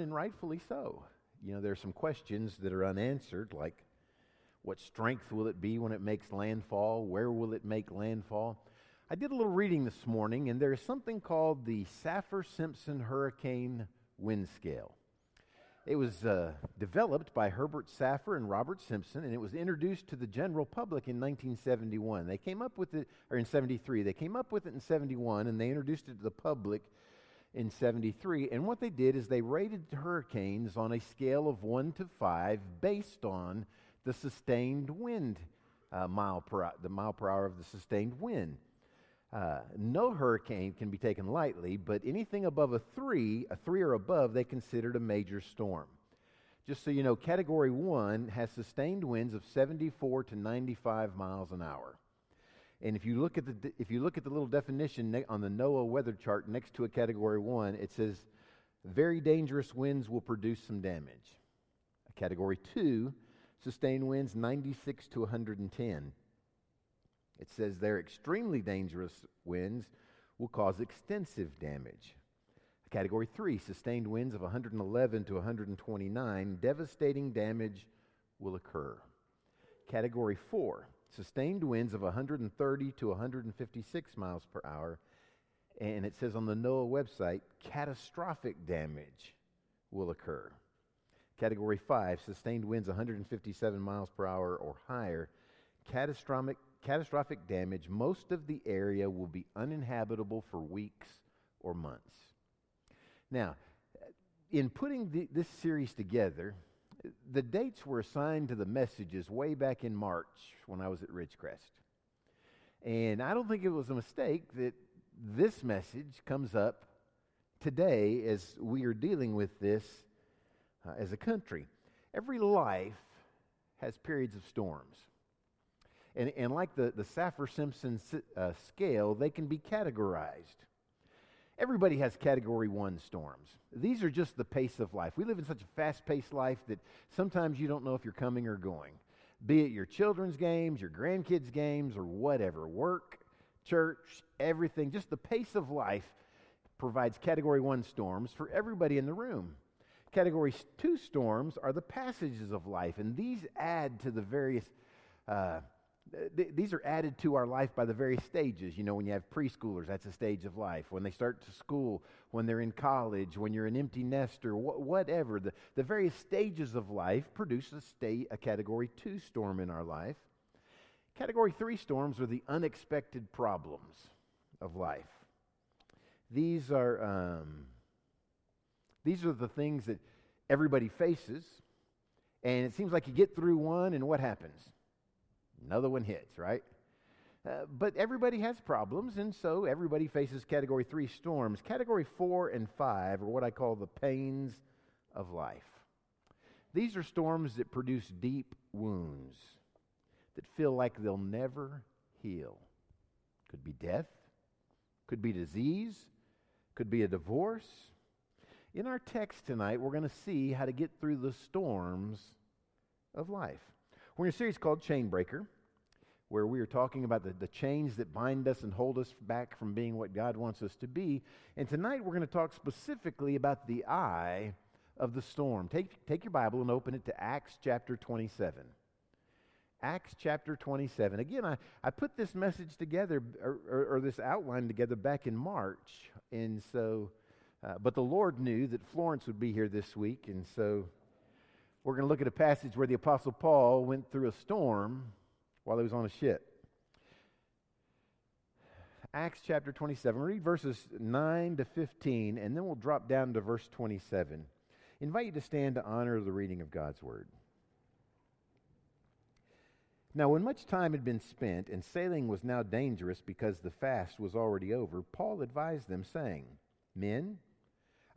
concern, and rightfully so. You know, there are some questions that are unanswered, like what strength will it be when it makes landfall? Where will it make landfall? I did a little reading this morning, and there is something called the Saffir Simpson Hurricane Wind Scale. It was uh, developed by Herbert Saffir and Robert Simpson, and it was introduced to the general public in 1971. They came up with it, or in 73. They came up with it in 71, and they introduced it to the public in 73. And what they did is they rated hurricanes on a scale of 1 to 5 based on the sustained wind uh, mile per hour, the mile per hour of the sustained wind. Uh, no hurricane can be taken lightly, but anything above a three, a three or above, they considered a major storm. Just so you know, Category 1 has sustained winds of 74 to 95 miles an hour. And if you look at the, if you look at the little definition on the NOAA weather chart next to a Category 1, it says very dangerous winds will produce some damage. A Category 2, sustained winds 96 to 110. It says their extremely dangerous winds will cause extensive damage. A category 3, sustained winds of 111 to 129, devastating damage will occur. Category 4, sustained winds of 130 to 156 miles per hour, and it says on the NOAA website, catastrophic damage will occur. Category 5, sustained winds 157 miles per hour or higher, catastrophic catastrophic damage, most of the area will be uninhabitable for weeks or months. Now, in putting the, this series together, the dates were assigned to the messages way back in March when I was at Ridgecrest. And I don't think it was a mistake that this message comes up today as we are dealing with this uh, as a country. Every life has periods of storms. And, and like the, the Saffir Simpson uh, scale, they can be categorized. Everybody has category one storms. These are just the pace of life. We live in such a fast paced life that sometimes you don't know if you're coming or going, be it your children's games, your grandkids' games, or whatever work, church, everything. Just the pace of life provides category one storms for everybody in the room. Category two storms are the passages of life, and these add to the various. Uh, th- these are added to our life by the various stages. You know, when you have preschoolers, that's a stage of life. When they start to school, when they're in college, when you're an empty nester, wh- whatever. The, the various stages of life produce a, state, a category two storm in our life. Category three storms are the unexpected problems of life. These are, um, these are the things that everybody faces. And it seems like you get through one, and what happens? Another one hits, right? Uh, but everybody has problems, and so everybody faces category three storms. Category four and five are what I call the pains of life. These are storms that produce deep wounds that feel like they'll never heal. Could be death, could be disease, could be a divorce. In our text tonight, we're going to see how to get through the storms of life. We're in a series called Chain Breaker, where we are talking about the, the chains that bind us and hold us back from being what God wants us to be. And tonight we're going to talk specifically about the eye of the storm. Take, take your Bible and open it to Acts chapter 27. Acts chapter 27. Again, I, I put this message together, or, or, or this outline together back in March. And so, uh, but the Lord knew that Florence would be here this week. And so we're going to look at a passage where the Apostle Paul went through a storm while he was on a ship. Acts chapter 27. Read verses 9 to 15, and then we'll drop down to verse 27. I invite you to stand to honor the reading of God's word. Now, when much time had been spent and sailing was now dangerous because the fast was already over, Paul advised them, saying, Men,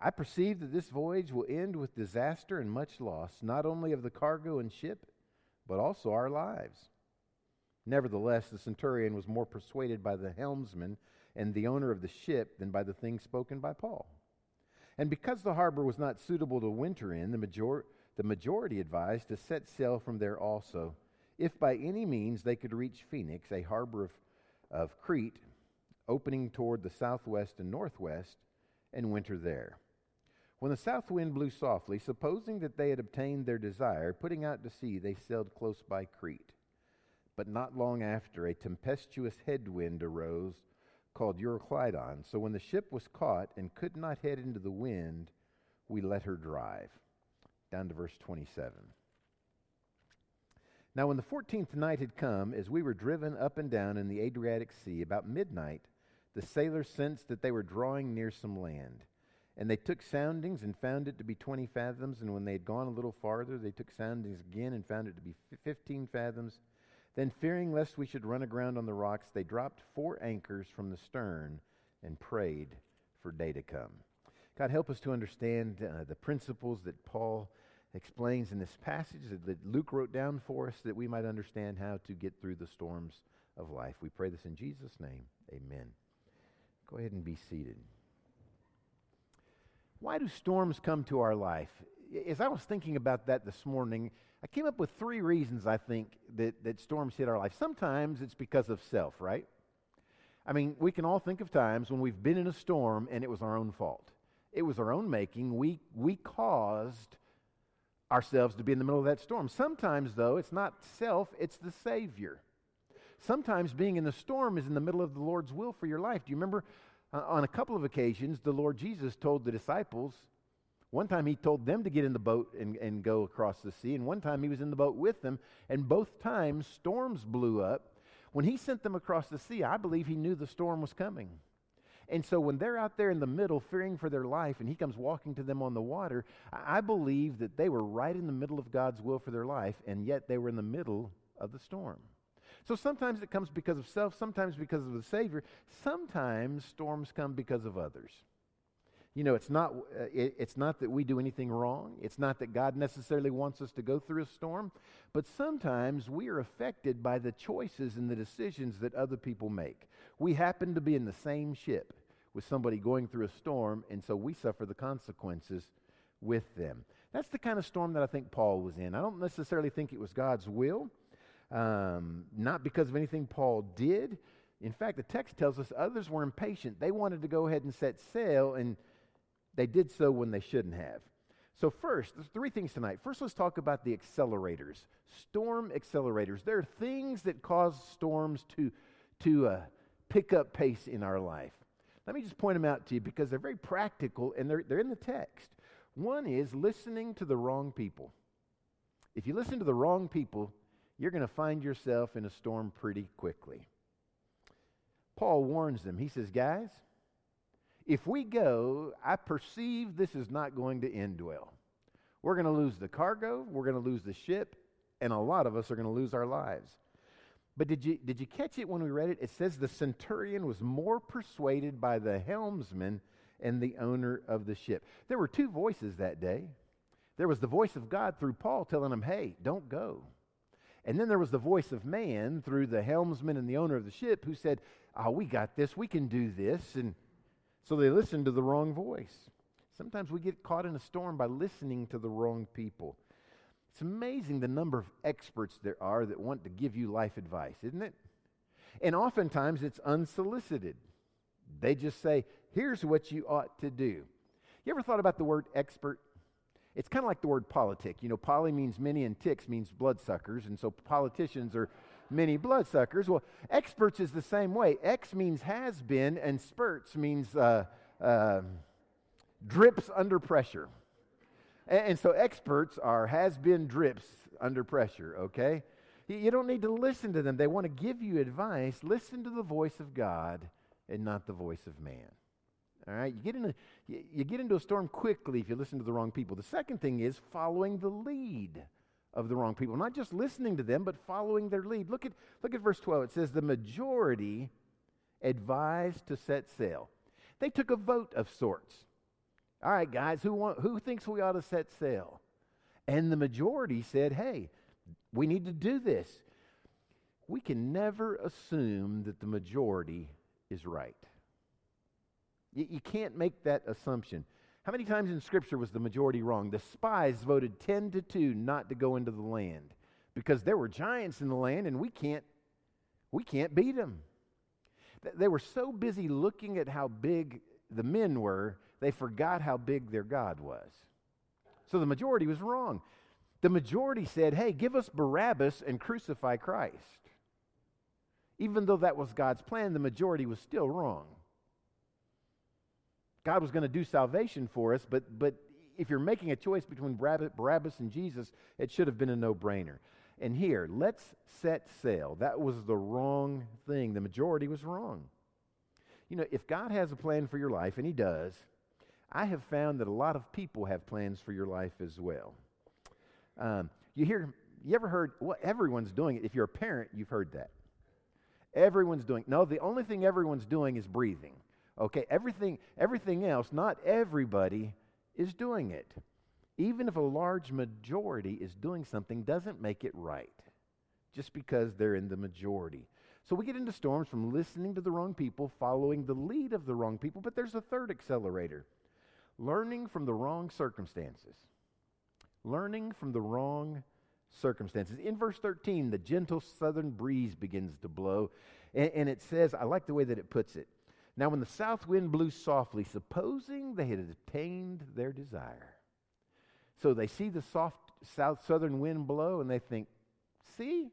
I perceive that this voyage will end with disaster and much loss, not only of the cargo and ship, but also our lives. Nevertheless, the centurion was more persuaded by the helmsman and the owner of the ship than by the things spoken by Paul. And because the harbor was not suitable to winter in, the, major- the majority advised to set sail from there also, if by any means they could reach Phoenix, a harbor of, of Crete, opening toward the southwest and northwest, and winter there. When the south wind blew softly, supposing that they had obtained their desire, putting out to sea, they sailed close by Crete. But not long after, a tempestuous headwind arose called Euroclydon. So when the ship was caught and could not head into the wind, we let her drive. Down to verse 27. Now, when the fourteenth night had come, as we were driven up and down in the Adriatic Sea, about midnight, the sailors sensed that they were drawing near some land. And they took soundings and found it to be 20 fathoms. And when they had gone a little farther, they took soundings again and found it to be 15 fathoms. Then, fearing lest we should run aground on the rocks, they dropped four anchors from the stern and prayed for day to come. God, help us to understand uh, the principles that Paul explains in this passage that, that Luke wrote down for us that we might understand how to get through the storms of life. We pray this in Jesus' name. Amen. Go ahead and be seated. Why do storms come to our life? As I was thinking about that this morning, I came up with three reasons I think that, that storms hit our life. Sometimes it's because of self, right? I mean, we can all think of times when we've been in a storm and it was our own fault. It was our own making. We, we caused ourselves to be in the middle of that storm. Sometimes, though, it's not self, it's the Savior. Sometimes being in the storm is in the middle of the Lord's will for your life. Do you remember Uh, on a couple of occasions, the Lord Jesus told the disciples, one time he told them to get in the boat and, and go across the sea, and one time he was in the boat with them, and both times storms blew up. When he sent them across the sea, I believe he knew the storm was coming. And so when they're out there in the middle fearing for their life and he comes walking to them on the water, I believe that they were right in the middle of God's will for their life, and yet they were in the middle of the storm. So sometimes it comes because of self, sometimes because of the Savior, sometimes storms come because of others. You know, it's not, uh, it, it's not that we do anything wrong. It's not that God necessarily wants us to go through a storm. But sometimes we are affected by the choices and the decisions that other people make. We happen to be in the same ship with somebody going through a storm, and so we suffer the consequences with them. That's the kind of storm that I think Paul was in. I don't necessarily think it was God's will um, not because of anything Paul did. In fact, the text tells us others were impatient. They wanted to go ahead and set sail, and they did so when they shouldn't have. So, first, there's three things tonight. First, let's talk about the accelerators, storm accelerators. There are things that cause storms to, to uh, pick up pace in our life. Let me just point them out to you because they're very practical and they're, they're in the text. One is listening to the wrong people. If you listen to the wrong people, you're going to find yourself in a storm pretty quickly. Paul warns them. He says, Guys, if we go, I perceive this is not going to end well. We're going to lose the cargo, we're going to lose the ship, and a lot of us are going to lose our lives. But did you, did you catch it when we read it? It says the centurion was more persuaded by the helmsman and the owner of the ship. There were two voices that day. There was the voice of God through Paul telling him, hey, don't go. And then there was the voice of man through the helmsman and the owner of the ship who said, Oh, we got this. We can do this. And so they listened to the wrong voice. Sometimes we get caught in a storm by listening to the wrong people. It's amazing the number of experts there are that want to give you life advice, isn't it? And oftentimes it's unsolicited. They just say, Here's what you ought to do. You ever thought about the word expert? It's kind of like the word politic. You know, poly means many and ticks means bloodsuckers, and so politicians are many bloodsuckers. Well, experts is the same way. X means has been, and spurts means uh, uh, drips under pressure. And, and, so experts are has been drips under pressure, okay? You, you don't need to listen to them. They want to give you advice. Listen to the voice of God and not the voice of man. All right, you get into you, you get into a storm quickly if you listen to the wrong people. The second thing is following the lead of the wrong people, not just listening to them, but following their lead. Look at look at verse twelve. It says the majority advised to set sail. They took a vote of sorts. All right, guys, who want, who thinks we ought to set sail? And the majority said, "Hey, we need to do this." We can never assume that the majority is right. You, you can't make that assumption. How many times in Scripture was the majority wrong? The spies voted 10 to 2 not to go into the land because there were giants in the land and we can't, we can't beat them. They were so busy looking at how big the men were They forgot how big their God was. So the majority was wrong. The majority said, hey, give us Barabbas and crucify Christ. Even though that was God's plan, the majority was still wrong. God was going to do salvation for us, but, but if you're making a choice between Barabbas and Jesus, it should have been a no brainer. And here, let's set sail. That was the wrong thing. The majority was wrong. You know, if God has a plan for your life, and He does, I have found that a lot of people have plans for your life as well. Um, you hear, you ever heard, well, everyone's doing it. If you're a parent, you've heard that. Everyone's doing. No, the only thing everyone's doing is breathing. Okay, everything, everything else, not everybody is doing it. Even if a large majority is doing something, doesn't make it right just because they're in the majority. So we get into storms from listening to the wrong people, following the lead of the wrong people, but there's a third accelerator learning from the wrong circumstances. Learning from the wrong circumstances. In verse 13, the gentle southern breeze begins to blow, and, and it says, I like the way that it puts it. Now, when the south wind blew softly, supposing they had attained their desire. So they see the soft south southern wind blow and they think, see,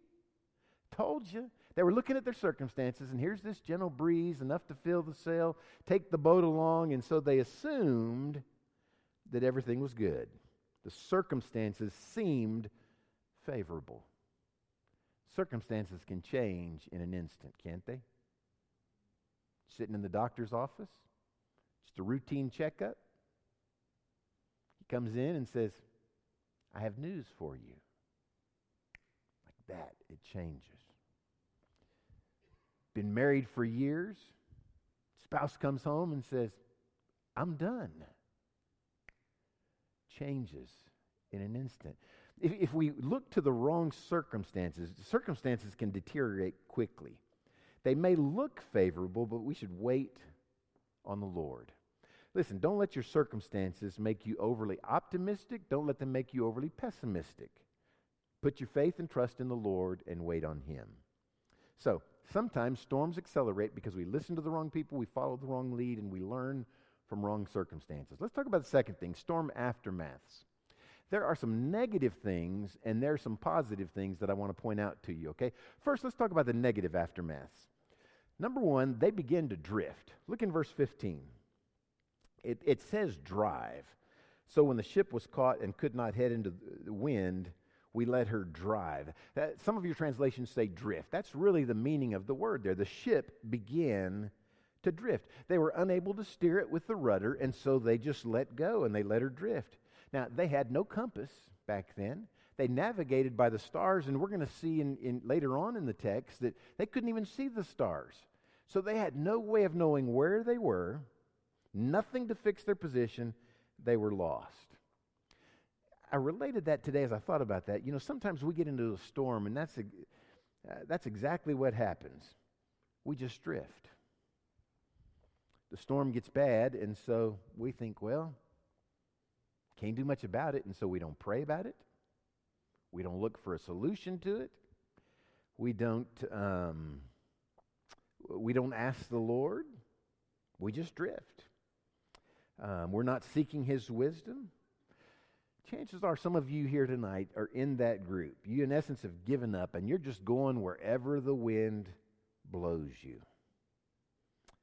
told you. They were looking at their circumstances, and here's this gentle breeze, enough to fill the sail, take the boat along, and so they assumed that everything was good. The circumstances seemed favorable. Circumstances can change in an instant, can't they? Sitting in the doctor's office, just a routine checkup. He comes in and says, I have news for you. Like that, it changes. Been married for years. Spouse comes home and says, I'm done. Changes in an instant. If, if we look to the wrong circumstances, circumstances can deteriorate quickly. They may look favorable, but we should wait on the Lord. Listen, don't let your circumstances make you overly optimistic. Don't let them make you overly pessimistic. Put your faith and trust in the Lord and wait on Him. So, sometimes storms accelerate because we listen to the wrong people, we follow the wrong lead, and we learn from wrong circumstances. Let's talk about the second thing storm aftermaths. There are some negative things and there are some positive things that I want to point out to you, okay? First, let's talk about the negative aftermaths. Number one, they begin to drift. Look in verse 15. It, it says drive. So when the ship was caught and could not head into the wind, we let her drive. Uh, some of your translations say drift. That's really the meaning of the word there. The ship began to drift. They were unable to steer it with the rudder, and so they just let go and they let her drift. Now, they had no compass back then. They navigated by the stars, and we're going to see in, in, later on in the text that they couldn't even see the stars. So they had no way of knowing where they were, nothing to fix their position. They were lost. I related that today as I thought about that. You know, sometimes we get into a storm, and that's, uh, that's exactly what happens. We just drift. The storm gets bad, and so we think, well, can't do much about it, and so we don't pray about it. We don't look for a solution to it. We don't um, we don't ask the Lord, we just drift. Um, we're not seeking His wisdom. Chances are some of you here tonight are in that group. You, in essence, have given up and you're just going wherever the wind blows you.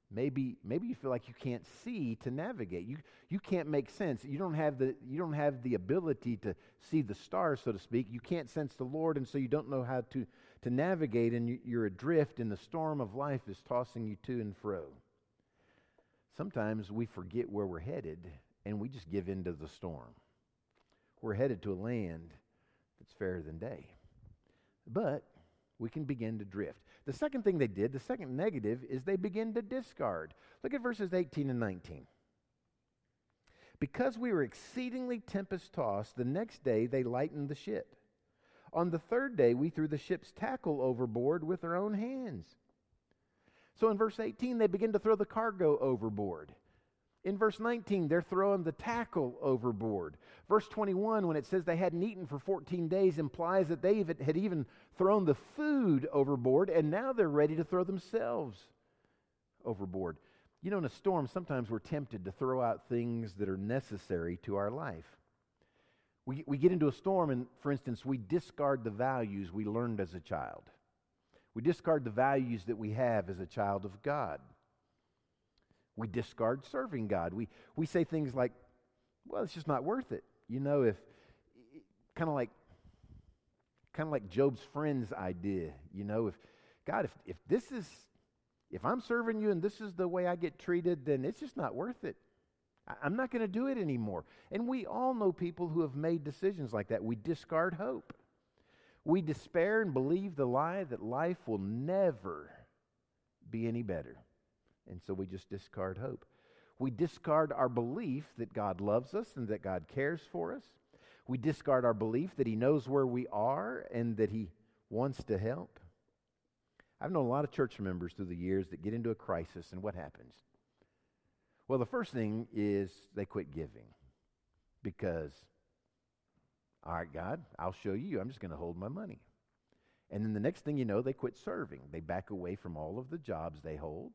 Maybe, maybe you feel like you can't see to navigate. You, you can't make sense. You don't, have the, you don't have the ability to see the stars, so to speak. You can't sense the Lord, and so you don't know how to to navigate, and you're adrift, and the storm of life is tossing you to and fro. Sometimes we forget where we're headed, and we just give in to the storm. We're headed to a land that's fairer than day. But we can begin to drift. The second thing they did, the second negative, is they begin to discard. Look at verses 18 and 19. Because we were exceedingly tempest tossed, the next day they lightened the ship on the third day, we threw the ship's tackle overboard with our own hands. So in verse 18, they begin to throw the cargo overboard. In verse 19, they're throwing the tackle overboard. Verse 21, when it says they hadn't eaten for 14 days, implies that they had even thrown the food overboard, and now they're ready to throw themselves overboard. You know, in a storm, sometimes we're tempted to throw out things that are necessary to our life. We, we get into a storm, and for instance, we discard the values we learned as a child. We discard the values that we have as a child of God. We discard serving God. We, we say things like, well, it's just not worth it. You know, if kind of like kind of like Job's friend's idea, you know, if God, if, if this is if I'm serving you and this is the way I get treated, then it's just not worth it. I'm not going to do it anymore. And we all know people who have made decisions like that. We discard hope. We despair and believe the lie that life will never be any better. And so we just discard hope. We discard our belief that God loves us and that God cares for us. We discard our belief that He knows where we are and that He wants to help. I've known a lot of church members through the years that get into a crisis, and what happens? Well, the first thing is they quit giving because, all right, God, I'll show you. I'm just going to hold my money. And then the next thing you know, they quit serving. They back away from all of the jobs they hold.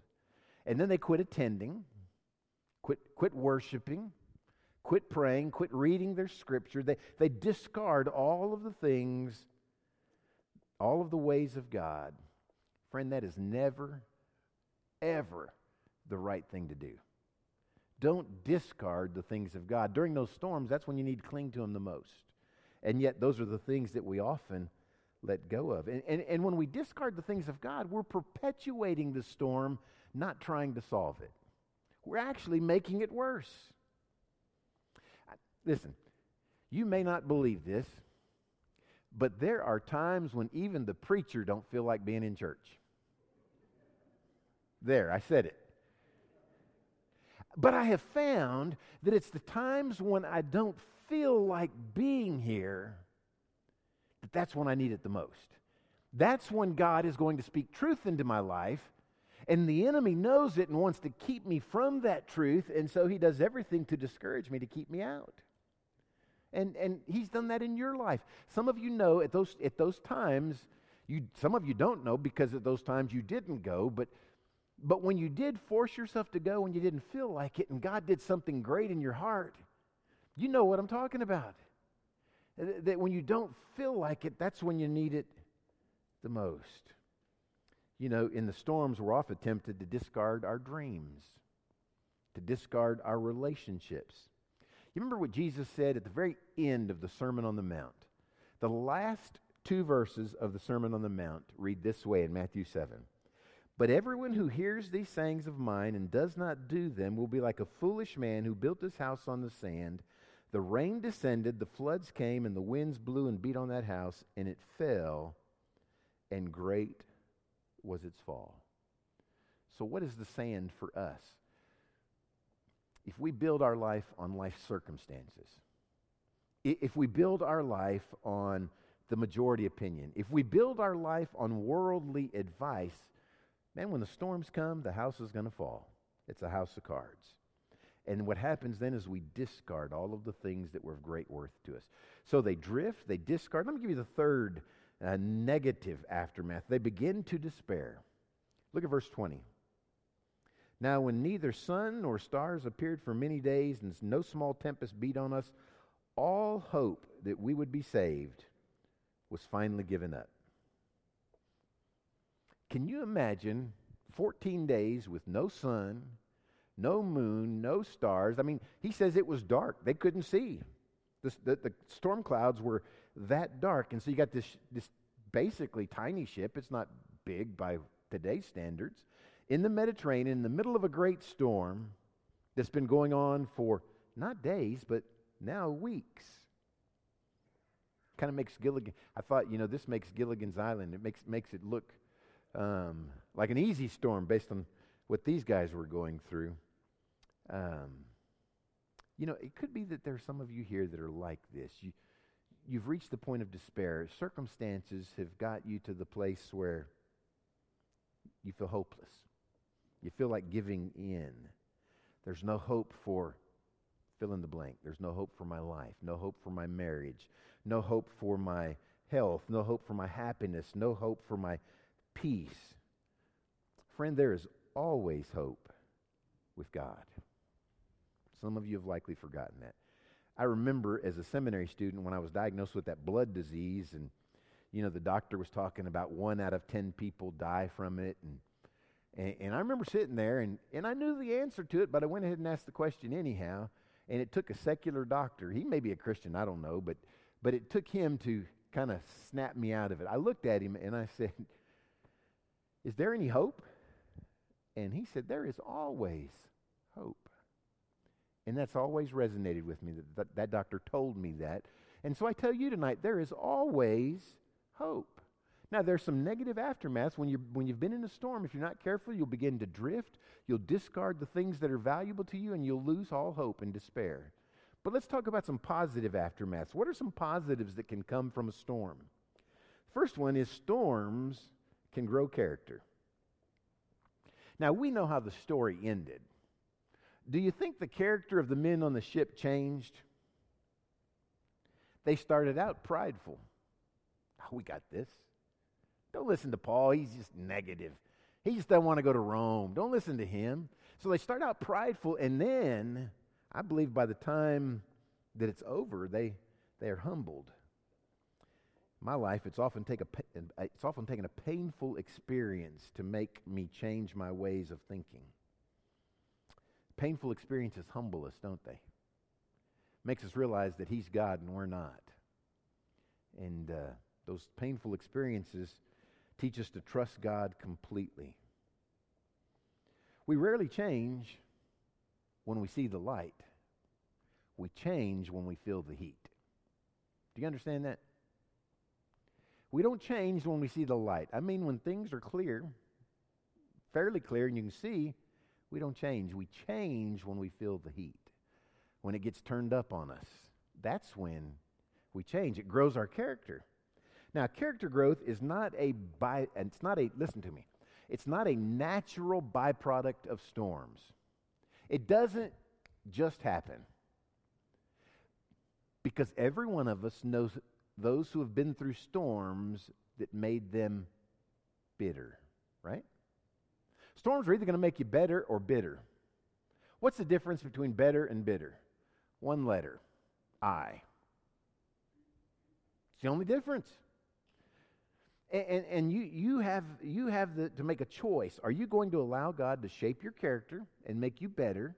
And then they quit attending, quit, quit worshiping, quit praying, quit reading their scripture. They, they discard all of the things, all of the ways of God. Friend, that is never, ever the right thing to do. Don't discard the things of God. During those storms, that's when you need to cling to Him the most. And yet, those are the things that we often let go of. And, and, and when we discard the things of God, we're perpetuating the storm, not trying to solve it. We're actually making it worse. Listen, you may not believe this, but there are times when even the preacher don't feel like being in church. There, I said it. But I have found that it's the times when I don't feel like being here that that's when I need it the most. That's when God is going to speak truth into my life, and the enemy knows it and wants to keep me from that truth, and so he does everything to discourage me to keep me out. And and he's done that in your life. Some of you know at those at those times you some of you don't know because at those times you didn't go, but but when you did force yourself to go when you didn't feel like it and God did something great in your heart, you know what I'm talking about. That when you don't feel like it, that's when you need it the most. You know, in the storms, we're often tempted to discard our dreams, to discard our relationships. You remember what Jesus said at the very end of the Sermon on the Mount? The last two verses of the Sermon on the Mount read this way in Matthew 7. But everyone who hears these sayings of mine and does not do them will be like a foolish man who built his house on the sand. The rain descended, the floods came, and the winds blew and beat on that house, and it fell, and great was its fall. So, what is the sand for us? If we build our life on life circumstances, if we build our life on the majority opinion, if we build our life on worldly advice, man, when the storms come, the house is going to fall. It's a house of cards. And what happens then is we discard all of the things that were of great worth to us. So they drift, they discard. Let me give you the third uh, negative aftermath. They begin to despair. Look at verse 20. Now, when neither sun nor stars appeared for many days, and no small tempest beat on us, all hope that we would be saved was finally given up. Can you imagine 14 days with no sun, no moon, no stars? I mean, he says it was dark. They couldn't see. This, the, the storm clouds were that dark. And so you got this, this basically tiny ship. It's not big by today's standards. In the Mediterranean, in the middle of a great storm that's been going on for not days, but now weeks. Kind of makes Gilligan, I thought, you know, this makes Gilligan's Island, it makes, makes it look um, like an easy storm based on what these guys were going through. Um, you know, it could be that there's some of you here that are like this. You, you've reached the point of despair. Circumstances have got you to the place where you feel hopeless. You feel like giving in. There's no hope for fill in the blank. There's no hope for my life, no hope for my marriage, no hope for my health, no hope for my happiness, no hope for my peace. Friend, there is always hope with God. Some of you have likely forgotten that. I remember as a seminary student when I was diagnosed with that blood disease, and you know the doctor was talking about one out of ten people die from it, and and, and I remember sitting there, and and I knew the answer to it, but I went ahead and asked the question anyhow, and it took a secular doctor. He may be a Christian, I don't know, but but it took him to kind of snap me out of it. I looked at him and I said, "Is there any hope?" And he said, There is always hope. And that's always resonated with me. That, that, that doctor told me that. And so I tell you tonight, there is always hope. Now, there's some negative aftermaths. When, you when you've been in a storm, if you're not careful, you'll begin to drift. You'll discard the things that are valuable to you, and you'll lose all hope and despair. But let's talk about some positive aftermaths. What are some positives that can come from a storm? First one is storms can grow character. Now, we know how the story ended. Do you think the character of the men on the ship changed? They started out prideful. Oh, we got this. Don't listen to Paul. He's just negative. He just doesn't want to go to Rome. Don't listen to him. So they start out prideful, and then I believe by the time that it's over, they, they are humbled my life, it's often, take a, it's often taken a painful experience to make me change my ways of thinking. Painful experiences humble us, don't they? Makes us realize that He's God and we're not. And uh, those painful experiences teach us to trust God completely. We rarely change when we see the light. We change when we feel the heat. Do you understand that? We don't change when we see the light. I mean, when things are clear, fairly clear, and you can see, we don't change. We change when we feel the heat, when it gets turned up on us. That's when we change. It grows our character. Now, character growth is not a by, it's not a, listen to me, it's not a natural byproduct of storms. It doesn't just happen. Because every one of us knows those who have been through storms that made them bitter, right? Storms are either going to make you better or bitter. What's the difference between better and bitter? One letter I. It's the only difference. And, and, and, you, you have, you have the, to make a choice. Are you going to allow God to shape your character and make you better,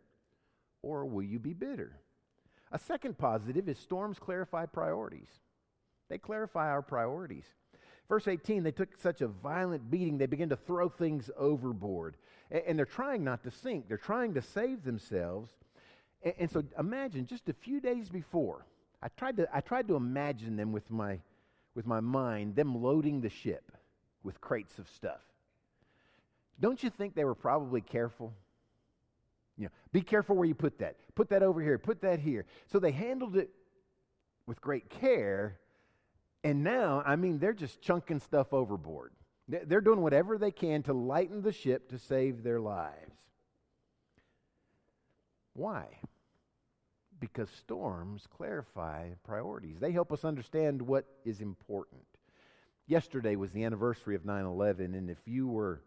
or will you be bitter? A second positive is storms clarify priorities. They clarify our priorities. Verse 18, they took such a violent beating, they began to throw things overboard. And, they're trying not to sink, they're trying to save themselves. And, so imagine just a few days before, I tried to, I tried to imagine them with my, with my mind, them loading the ship with crates of stuff. Don't you think they were probably careful? You know, be careful where you put that. Put that over here, put that here. So they handled it with great care and now, I mean, they're just chunking stuff overboard. They're doing whatever they can to lighten the ship to save their lives. Why? Because storms clarify priorities. They help us understand what is important. Yesterday was the anniversary of 9/11 and if you were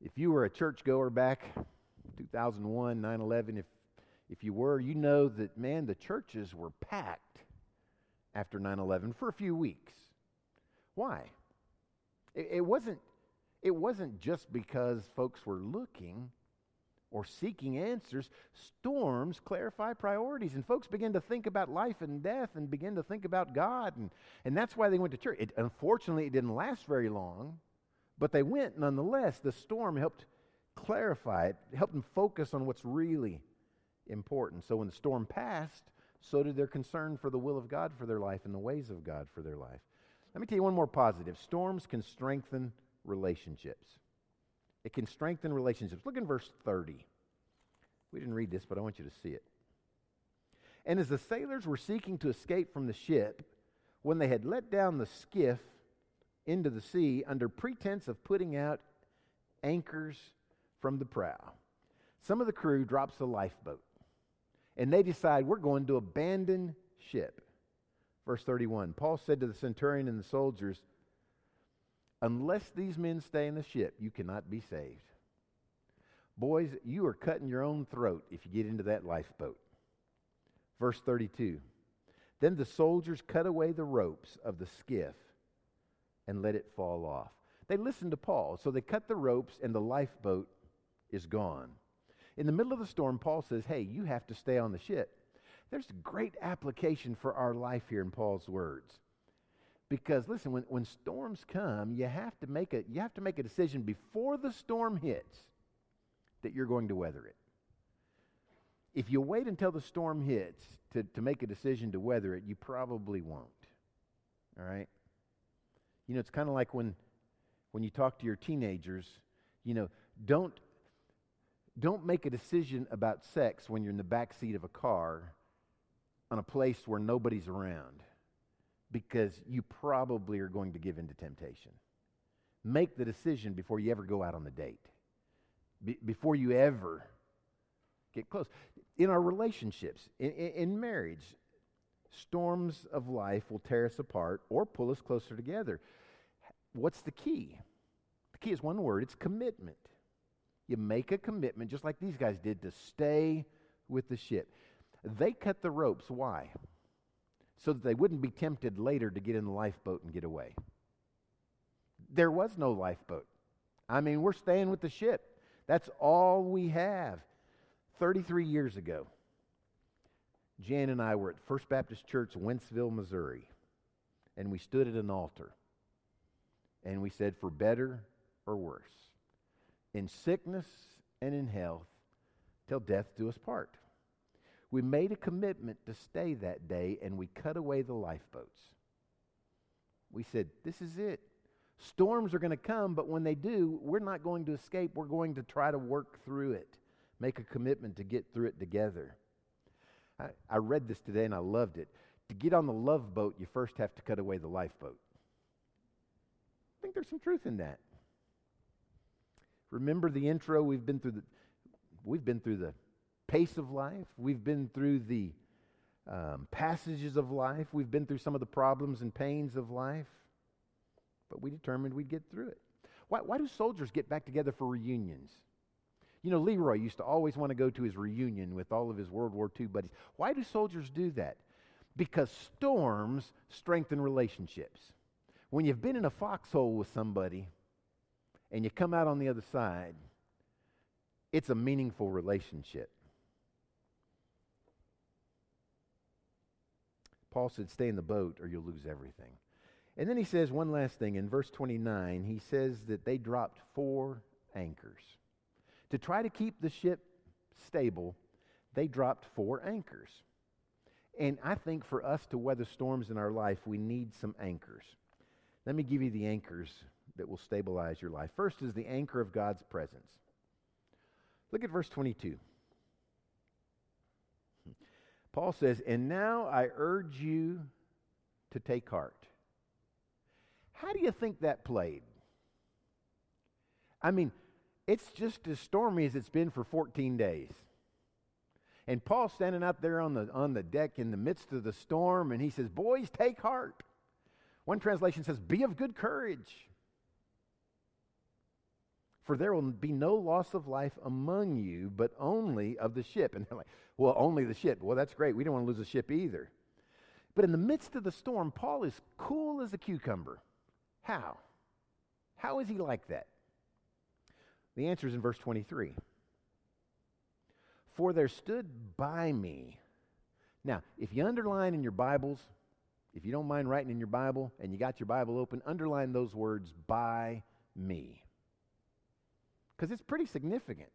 if you were a churchgoer back 2001 9/11 if if you were, you know that man the churches were packed after 9 11 for a few weeks. Why? It, it, wasn't, it wasn't just because folks were looking or seeking answers. Storms clarify priorities, and folks begin to think about life and death and begin to think about God, and, and that's why they went to church. It, unfortunately, it didn't last very long, but they went nonetheless. The storm helped clarify it, helped them focus on what's really important. So when the storm passed, so did their concern for the will of God for their life and the ways of God for their life. Let me tell you one more positive. Storms can strengthen relationships. It can strengthen relationships. Look in verse 30. We didn't read this, but I want you to see it. And as the sailors were seeking to escape from the ship, when they had let down the skiff into the sea under pretense of putting out anchors from the prow, some of the crew drops the lifeboat and they decide we're going to abandon ship. Verse 31 Paul said to the centurion and the soldiers, Unless these men stay in the ship, you cannot be saved. Boys, you are cutting your own throat if you get into that lifeboat. Verse 32 Then the soldiers cut away the ropes of the skiff and let it fall off. They listened to Paul, so they cut the ropes, and the lifeboat is gone. In the middle of the storm, Paul says, Hey, you have to stay on the ship. There's a great application for our life here in Paul's words. Because listen, when, when storms come, you have to make a you have to make a decision before the storm hits that you're going to weather it. If you wait until the storm hits to, to make a decision to weather it, you probably won't. All right? You know, it's kind of like when when you talk to your teenagers, you know, don't don't make a decision about sex when you're in the back seat of a car on a place where nobody's around because you probably are going to give in to temptation. Make the decision before you ever go out on the date, Be- before you ever get close. In our relationships, in, in, in marriage, storms of life will tear us apart or pull us closer together. What's the key? The key is one word it's commitment. You make a commitment, just like these guys did, to stay with the ship. They cut the ropes. Why? So that they wouldn't be tempted later to get in the lifeboat and get away. There was no lifeboat. I mean, we're staying with the ship. That's all we have. 33 years ago, Jan and I were at First Baptist Church, Wentzville, Missouri, and we stood at an altar. And we said, for better or worse, in sickness and in health, till death do us part. We made a commitment to stay that day and we cut away the lifeboats. We said, This is it. Storms are going to come, but when they do, we're not going to escape. We're going to try to work through it, make a commitment to get through it together. I, I read this today and I loved it. To get on the love boat, you first have to cut away the lifeboat. I think there's some truth in that. Remember the intro? We've been through the, we've been through the pace of life. We've been through the um, passages of life. We've been through some of the problems and pains of life. But we determined we'd get through it. Why, why do soldiers get back together for reunions? You know, Leroy used to always want to go to his reunion with all of his World War II buddies. Why do soldiers do that? Because storms strengthen relationships. When you've been in a foxhole with somebody and you come out on the other side, it's a meaningful relationship. Paul said, Stay in the boat or you'll lose everything. And then he says one last thing. In verse 29, he says that they dropped four anchors. To try to keep the ship stable, they dropped four anchors. And I think for us to weather storms in our life, we need some anchors. Let me give you the anchors that will stabilize your life. First is the anchor of God's presence. Look at verse 22. Paul says, And now I urge you to take heart. How do you think that played? I mean, it's just as stormy as it's been for 14 days. And Paul's standing out there on the, on the deck in the midst of the storm, and he says, Boys, take heart. One translation says, Be of good courage. For there will be no loss of life among you, but only of the ship. And they're like, well, only the ship. Well, that's great. We don't want to lose the ship either. But in the midst of the storm, Paul is cool as a cucumber. How? How is he like that? The answer is in verse 23. For there stood by me. Now, if you underline in your Bibles, if you don't mind writing in your Bible and you got your Bible open, underline those words by me because it's pretty significant.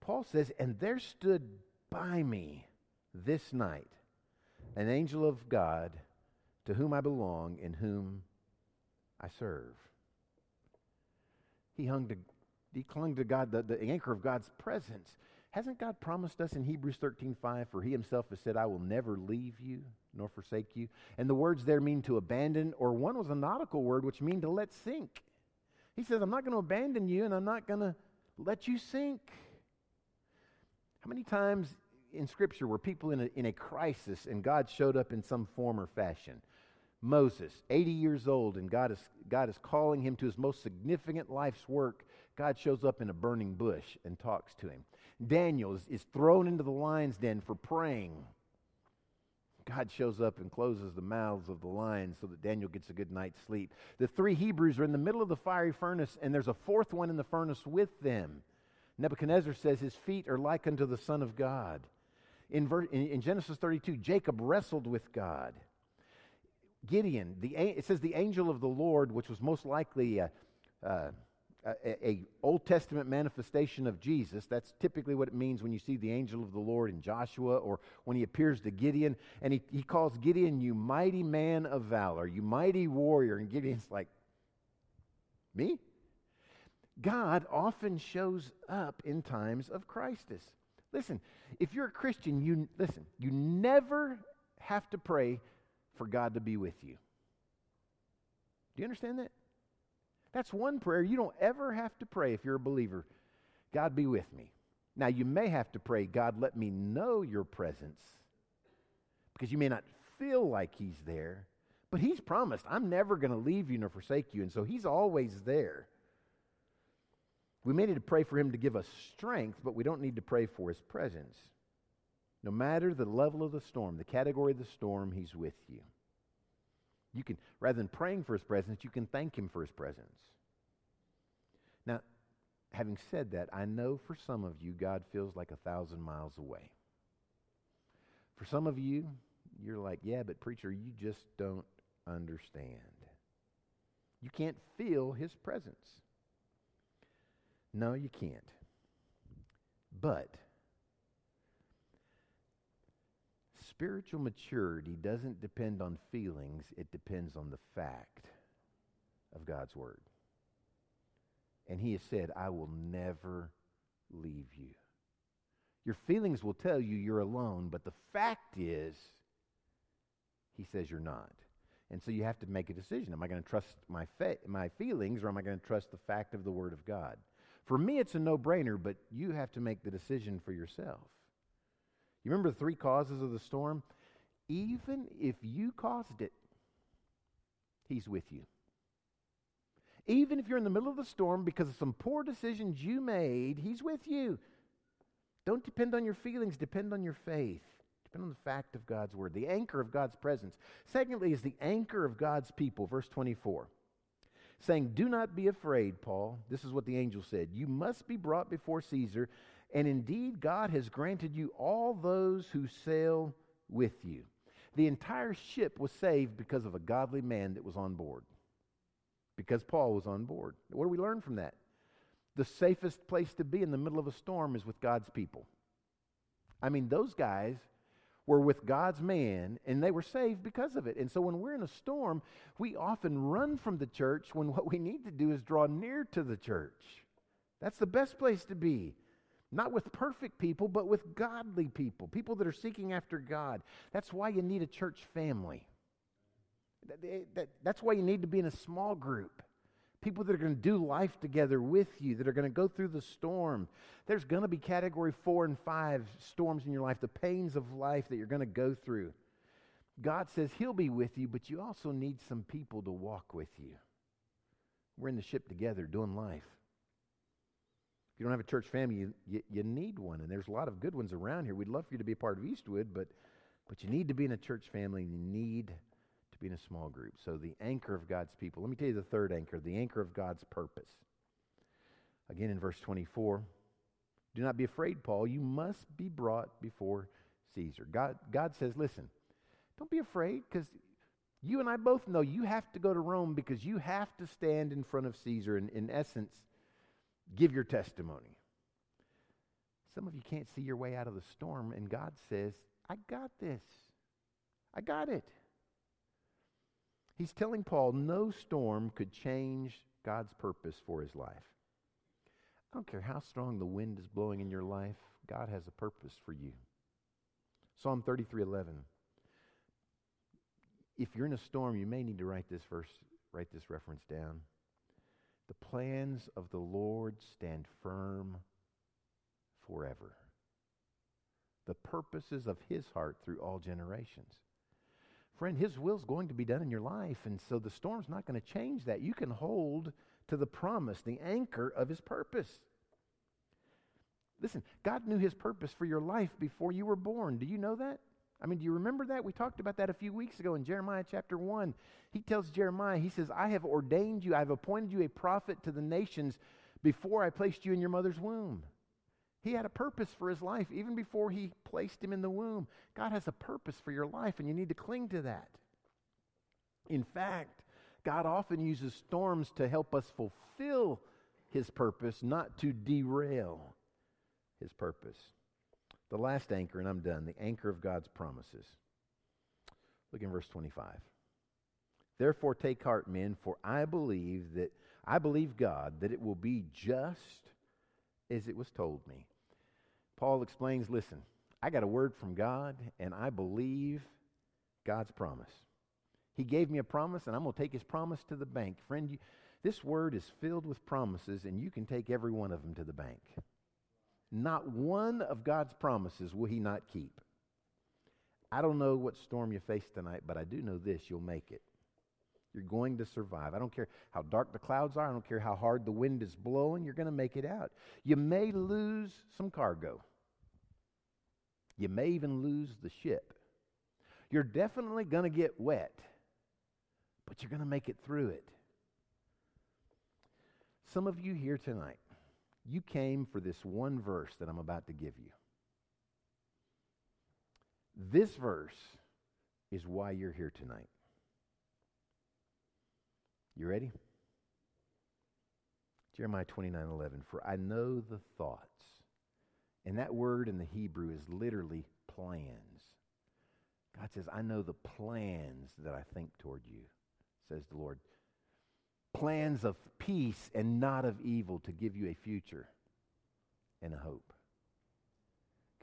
Paul says, And there stood by me this night an angel of God to whom I belong and whom I serve. He hung to, he clung to God, the, the anchor of God's presence. Hasn't God promised us in Hebrews 13 5, for he himself has said, I will never leave you nor forsake you? And the words there mean to abandon, or one was a nautical word which mean to let sink. He says, I'm not going to abandon you and I'm not going to let you sink. How many times in Scripture were people in a, in a crisis and God showed up in some form or fashion? Moses, 80 years old, and God is, God is calling him to his most significant life's work. God shows up in a burning bush and talks to him. Daniel is, is thrown into the lion's den for praying. God shows up and closes the mouths of the lions so that Daniel gets a good night's sleep. The three Hebrews are in the middle of the fiery furnace, and there's a fourth one in the furnace with them. Nebuchadnezzar says his feet are like unto the Son of God. In, ver- in, in Genesis 32, Jacob wrestled with God. Gideon, the, it says the angel of the Lord, which was most likely a, a, Old Testament manifestation of Jesus. That's typically what it means when you see the angel of the Lord in Joshua or when he appears to Gideon. And he, he calls Gideon, you mighty man of valor, you mighty warrior. And Gideon's like, me? God often shows up in times of crisis. Listen, if you're a Christian, you listen, you never have to pray for God to be with you. Do you understand that? That's one prayer you don't ever have to pray if you're a believer. God be with me. Now, you may have to pray, God, let me know your presence because you may not feel like He's there, but He's promised, I'm never going to leave you nor forsake you. And so He's always there. We may need to pray for Him to give us strength, but we don't need to pray for His presence. No matter the level of the storm, the category of the storm, He's with you. You can, rather than praying for His presence, you can thank Him for His presence. Now, having said that, I know for some of you, God feels like a thousand miles away. For some of you, you're like, yeah, but preacher, you just don't understand. You can't feel His presence. No, you can't. But spiritual maturity doesn't depend on feelings, it depends on the fact of God's Word. And He has said, I will never leave you. Your feelings will tell you you're alone, but the fact is, He says you're not. And so you have to make a decision. Am I going to trust my, fa- my feelings or am I going to trust the fact of the Word of God? For me, it's a no brainer, but you have to make the decision for yourself. You remember the three causes of the storm? Even if you caused it, He's with you. Even if you're in the middle of the storm because of some poor decisions you made, He's with you. Don't depend on your feelings, depend on your faith. Depend on the fact of God's word, the anchor of God's presence. Secondly, is the anchor of God's people, verse 24 saying, Do not be afraid, Paul. This is what the angel said. You must be brought before Caesar, and indeed God has granted you all those who sail with you. The entire ship was saved because of a godly man that was on board, because Paul was on board. What do we learn from that? The safest place to be in the middle of a storm is with God's people. I mean, those guys were with God's man and they were saved because of it. And so when we're in a storm, we often run from the church when what we need to do is draw near to the church. That's the best place to be. Not with perfect people, but with godly people, people that are seeking after God. That's why you need a church family. Eh, that's why you need to be in a small group people that are going to do life together with you, that are going to go through the storm. There's going to be category four and five storms in your life, the pains of life that you're going to go through. God says He'll be with you, but you also need some people to walk with you. We're in the ship together doing life. You don't have a church family, you, you, you need one, and there's a lot of good ones around here. We'd love for you to be a part of Eastwood, but, but you need to be in a church family, and you need to be in a small group. So, the anchor of God's people. Let me tell you the third anchor, the anchor of God's purpose. Again, in verse 24, do not be afraid, Paul. You must be brought before Caesar. God, God says, listen, don't be afraid because you and I both know you have to go to Rome because you have to stand in front of Caesar and, in essence, give your testimony. Some of you can't see your way out of the storm, and God says, I got this. I got it. He's telling Paul no storm could change God's purpose for his life. I don't care how strong the wind is blowing in your life, God has a purpose for you. Psalm 33:11. If you're in a storm, you may need to write this verse, write this reference down. The plans of the Lord stand firm forever. The purposes of his heart through all generations. friend, His will is going to be done in your life. And so the storm's not going to change that. You can hold to the promise, the anchor of His purpose. Listen, God knew His purpose for your life before you were born. Do you know that? I mean, do you remember that? We talked about that a few weeks ago in Jeremiah chapter 1. He tells Jeremiah, He says, I have ordained you, I have appointed you a prophet to the nations before I placed you in your mother's womb. He had a purpose for his life even before he placed him in the womb. God has a purpose for your life, and you need to cling to that. In fact, God often uses storms to help us fulfill his purpose, not to derail his purpose. The last anchor, and I'm done, the anchor of God's promises. Look in verse 25. Therefore take heart, men, for I believe that I believe God that it will be just as it was told me. Paul explains, listen, I got a word from God and I believe God's promise. He gave me a promise and I'm going to take his promise to the bank. Friend, you, this word is filled with promises and you can take every one of them to the bank. Not one of God's promises will he not keep. I don't know what storm you face tonight, but I do know this you'll make it. You're going to survive. I don't care how dark the clouds are, I don't care how hard the wind is blowing, you're going to make it out. You may lose some cargo, you may even lose the ship. You're definitely going to get wet, but you're going to make it through it. Some of you here tonight, you came for this one verse that I'm about to give you. This verse is why you're here tonight. You ready? Jeremiah 29 11. For I know the thoughts. And that word in the Hebrew is literally plans. God says, I know the plans that I think toward you, says the Lord plans of peace and not of evil to give you a future and a hope.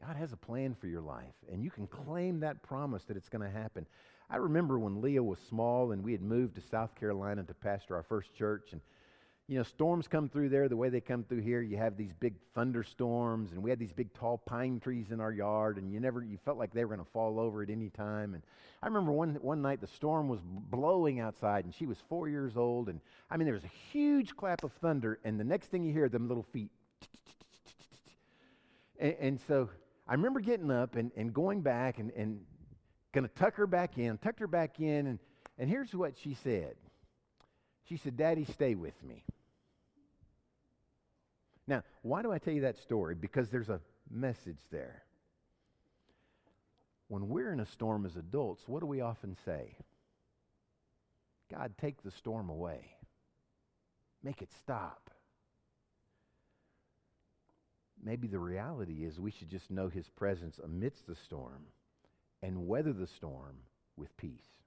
God has a plan for your life, and you can claim that promise that it's going to happen. I remember when Leah was small and we had moved to South Carolina to pastor our first church, and you know, storms come through there the way they come through here. You have these big thunderstorms, and we had these big tall pine trees in our yard, and you never, you felt like they were going to fall over at any time. And I remember one one night the storm was blowing outside, and she was four years old, and I mean there was a huge clap of thunder, and the next thing you hear, them little feet. And, and so I remember getting up and, and going back and, and going to tuck her back in, tucked her back in, and, and here's what she said. She said, Daddy, stay with me. Now, why do I tell you that story? Because there's a message there. When we're in a storm as adults, what do we often say? God, take the storm away. Make it stop. Maybe the reality is we should just know his presence amidst the storm and weather the storm with peace.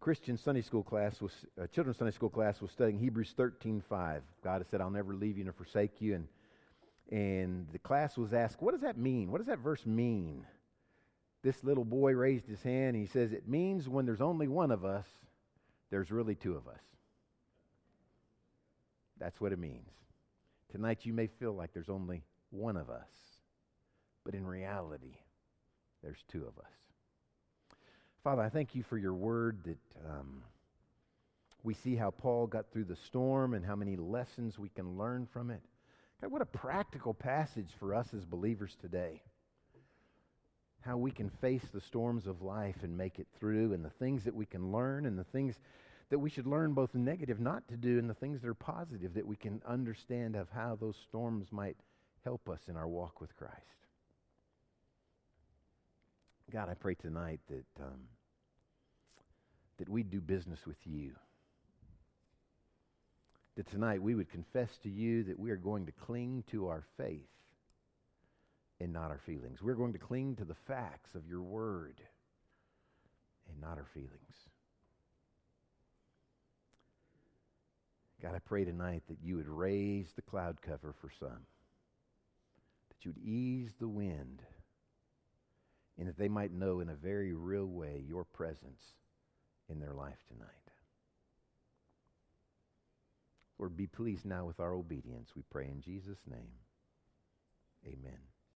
Christian Sunday school class was uh, children's Sunday school class was studying Hebrews 13:5. God has said, "I'll never leave you nor forsake you." And and the class was asked, "What does that mean? What does that verse mean?" This little boy raised his hand. And he says, "It means when there's only one of us, there's really two of us." That's what it means. Tonight you may feel like there's only one of us, but in reality, there's two of us. Father, I thank you for your word that um, we see how Paul got through the storm and how many lessons we can learn from it. God, what a practical passage for us as believers today. How we can face the storms of life and make it through, and the things that we can learn, and the things that we should learn both negative not to do, and the things that are positive that we can understand of how those storms might help us in our walk with Christ. God, I pray tonight that, um, that we do business with you. That tonight we would confess to you that we are going to cling to our faith and not our feelings. We're going to cling to the facts of your word and not our feelings. God, I pray tonight that you would raise the cloud cover for some, that you would ease the wind and that they might know in a very real way your presence in their life tonight. Lord, be pleased now with our obedience. We pray in Jesus' name. Amen.